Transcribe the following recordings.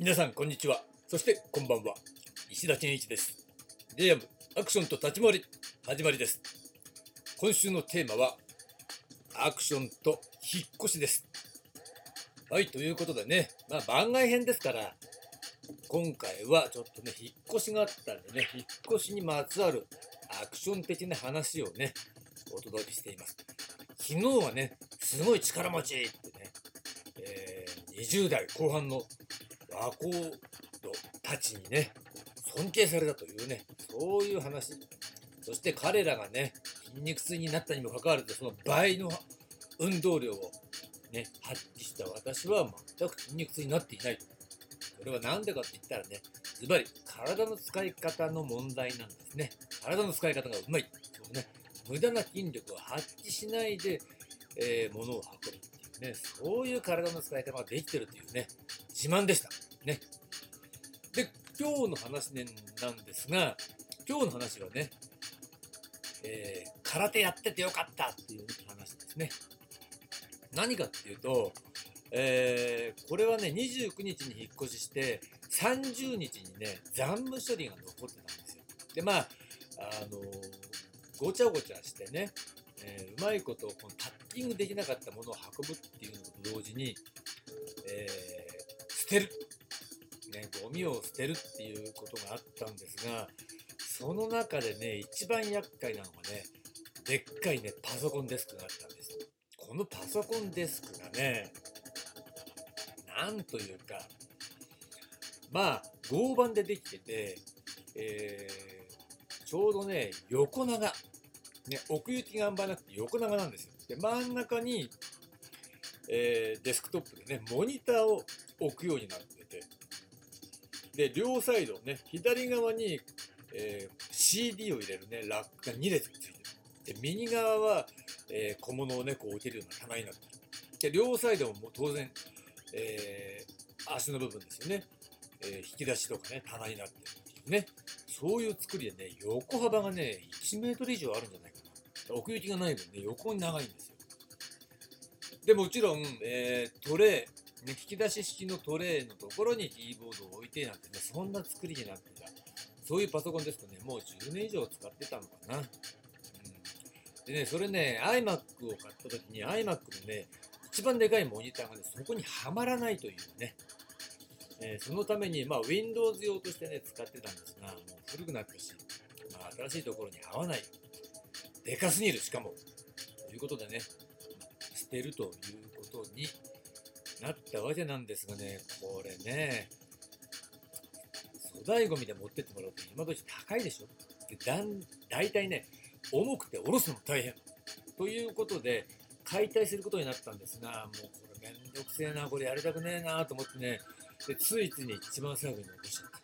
皆さんこんにちは。そしてこんばんは。石田健一です。JM アクションと立ち回り始まりです。今週のテーマはアクションと引っ越しです。はいということでね。まあ番外編ですから今回はちょっとね引っ越しがあったんでね引っ越しにまつわるアクション的な話をねお届けしています。昨日はねすごい力持ちってね、えー、20代後半のアコードたちにね、尊敬されたというね、そういう話。そして彼らがね、筋肉痛になったにもかかわらず、その倍の運動量をね、発揮した私は全く筋肉痛になっていないと。それは何でかって言ったらね、ズバリ体の使い方の問題なんですね。体の使い方がうまい。そうね、無駄な筋力を発揮しないで、えー、物を運ぶっていうね、そういう体の使い方ができてるというね、自慢でした。ね。で、今日の話ね、なんですが、今日の話はね、えー、空手やっててよかったっていう話ですね。何かっていうと、えー、これはね、29日に引っ越しして、30日にね、残務処理が残ってたんですよ。で、まあ、あのー、ごちゃごちゃしてね、えー、うまいことこのタッキングできなかったものを運ぶっていうのと同時に、えー、捨てる、ゴミを捨てるっていうことがあったんですが、その中でね、一番厄介なのがね、でっかいね、パソコンデスクがあったんです。このパソコンデスクがね、なんというか、まあ、合板でできてて、えー、ちょうどね、横長。ね、奥行きがあんまなくて横長なんですよ。で、真ん中に、えー、デスクトップでね、モニターを置くようになってて、で、両サイドね、左側に、えー、CD を入れるね、ラックが2列ついてる。で、右側は、えー、小物をね、こう置けるような棚になってる。で、両サイドももう当然、えー、足の部分ですよね。え引き出しとかね、棚になってるっていうね。そういう作りでね、横幅がね、1メートル以上あるんじゃないかな。奥行きがない分ね、横に長いんですよ。で、もちろん、えトレー、ね、引き出し式のトレイのところにキーボードを置いてなんてね、そんな作りになってた。そういうパソコンですとね、もう10年以上使ってたのかな。うん、でね、それね、iMac を買った時に iMac のね、一番でかいモニターがね、そこにはまらないというね。えー、そのために、まあ、Windows 用としてね、使ってたんですが、もう古くなったし、まあ、新しいところに合わない。でかすぎる、しかも。ということでね、捨てるということになったわけなんですがね、これね、粗大ごみで持ってってもらうと今時高いでしょ？でだん大体ね、重くて下ろすの大変。ということで、解体することになったんですが、もうこれめんどくせえな、これやりたくねえなと思ってね、で、ついついに一番最後に残しちゃった。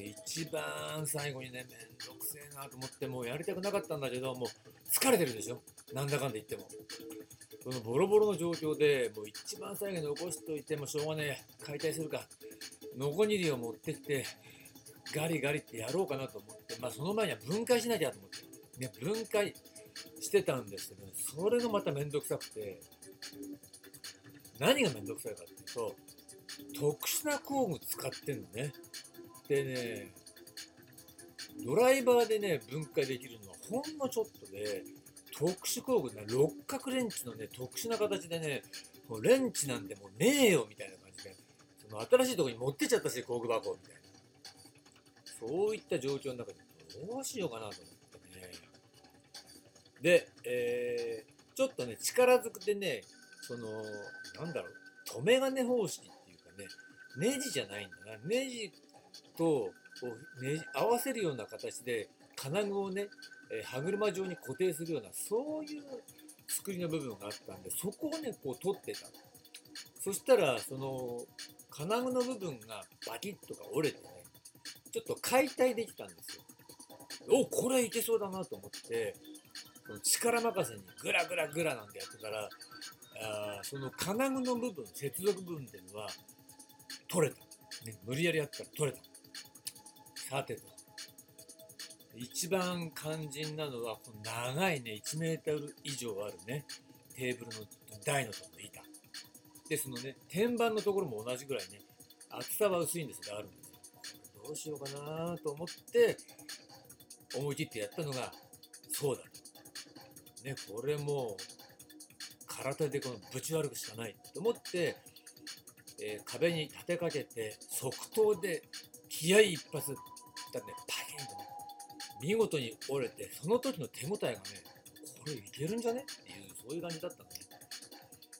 で、一番最後にね、めんどくせえなと思って、もうやりたくなかったんだけど、もう疲れてるでしょ？なんだかんだ言っても。そのボロボロの状況で、もう一番最後に残しておいてもしょうがねえ、解体するか、ノコギリを持ってきて、ガリガリってやろうかなと思って、まあその前には分解しなきゃと思って、ね、分解してたんですけど、ね、それがまためんどくさくて、何がめんどくさいかっていうと、特殊な工具使ってんのね。でね、ドライバーでね、分解できるのはほんのちょっとで、特殊工具ね、六角レンチのね、特殊な形でね、もうレンチなんてもうねえよみたいな感じで、その新しいところに持ってっちゃったし、工具箱みたいな。そういった状況の中でどうしようかなと思ってね。で、えー、ちょっとね、力ずくでね、その、なんだろう、留め金方式っていうかね、ネジじゃないんだな。ネジとこうね合わせるような形で金具をね、え歯車状に固定するようなそういう作りの部分があったんでそこをねこう取ってた。そしたらその金具の部分がバキッとか折れてねちょっと解体できたんですよ。おこれいけそうだなと思ってその力任せにグラグラグラなんてやってたらあその金具の部分接続部分っていうのは取れた、ね、無理やりやったら取れた。さてと。一番肝心なのはこの長いね1メートル以上あるねテーブルの台のところの板。でそのね天板のところも同じぐらいね厚さは薄いんですがあるんですよ。どうしようかなと思って思い切ってやったのがそうだ。とねこれもう空手でこのぶち悪くしかないと思って、えー壁に立てかけて即答で気合い一発だねパ見事に折れてその時の手応えがねこれいけるんじゃね？っていうそういう感じだったのね。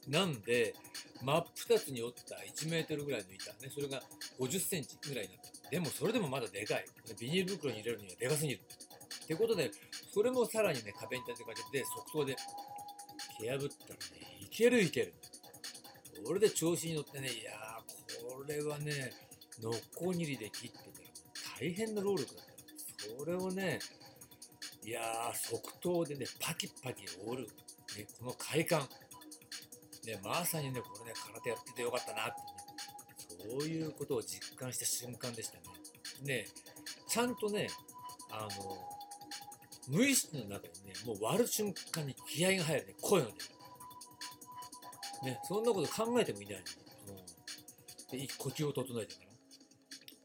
なんで真っ二つに折った1メートルぐらいの板ねそれが50センチぐらいになった。でもそれでもまだでかい。ビニール袋に入れるにはでかすぎる。ってことでそれもさらにね壁に立てかけて即答で蹴破ったらねいけるいけるこれで調子に乗ってねいやーこれはねノッコギリで切ってたら大変な労力だった。それをねいやー即答でねパキパキ折る、ね、この快感ね、まさにね、これね、空手やっててよかったなってね、そういうことを実感した瞬間でしたね。ね、ちゃんとね、あの、無意識の中にね、もう割る瞬間に気合が入るね、声が出る。ね、そんなこと考えてもいないのに、うん、で、呼吸を整えてか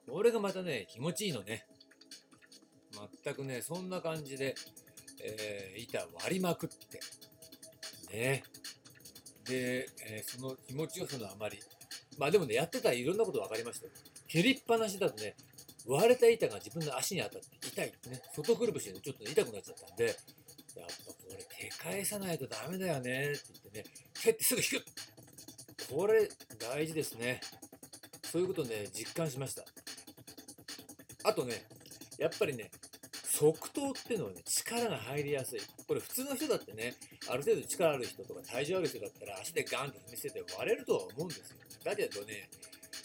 ら。これがまたね、気持ちいいのね。全くね、そんな感じで、えー板割りまくって、ね、で、えーその気持ちよさのあまり、まあでもね、やってたらいろんなこと分かりましたよ。蹴りっぱなしだとね、割れた板が自分の足に当たって痛いってね、外くるぶしでちょっとね痛くなっちゃったんで、やっぱこれ手返さないとダメだよねって言ってね、蹴ってすぐ引くこれ大事ですね。そういうことね、実感しました。あとね、やっぱりね、即答っていうのはね、力が入りやすい。これ普通の人だってね、ある程度力ある人とか体重ある人だったら足でガンと踏み捨てて割れるとは思うんですよ。だけどね、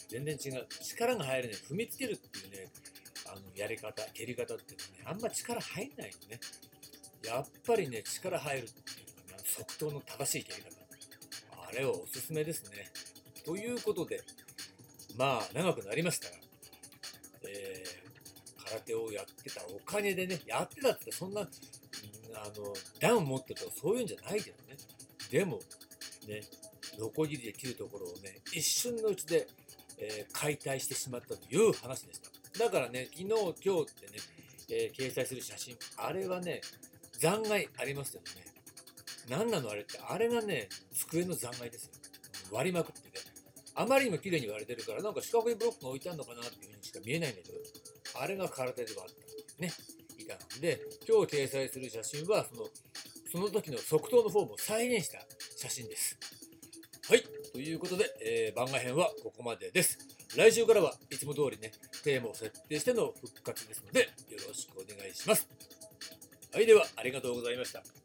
全然違う。力が入るね、踏みつけるっていうね、あのやり方、蹴り方っていうのはね、あんま力入んないのね。やっぱりね、力入るっていうのが、ね、即答の正しい蹴り方。あれはおすすめですね。ということで、まあ、長くなりましたが、え空手をやってたおかげでね、やってたってそんな、あの、ダウン持ってるとかそういうんじゃないけどね。でも、ね、ノコギリで切るところをね、一瞬のうちで、えー解体してしまったという話でした。だからね、昨日、今日ってね、えー掲載する写真、あれはね、残骸ありますよね。何なのあれって、あれがね、机の残骸ですよ。割りまくってね。あまりにも綺麗に割れてるから、なんか四角いブロックが置いてあるのかなっていうふうにしか見えないんだけど、あれが空手ではあったね、いたので、今日掲載する写真は、その、その時の即答のフォームを再現した写真です。はい。ということで、えー番外編はここまでです。来週からはいつも通りね、テーマを設定しての復活ですので、よろしくお願いします。はい。では、ありがとうございました。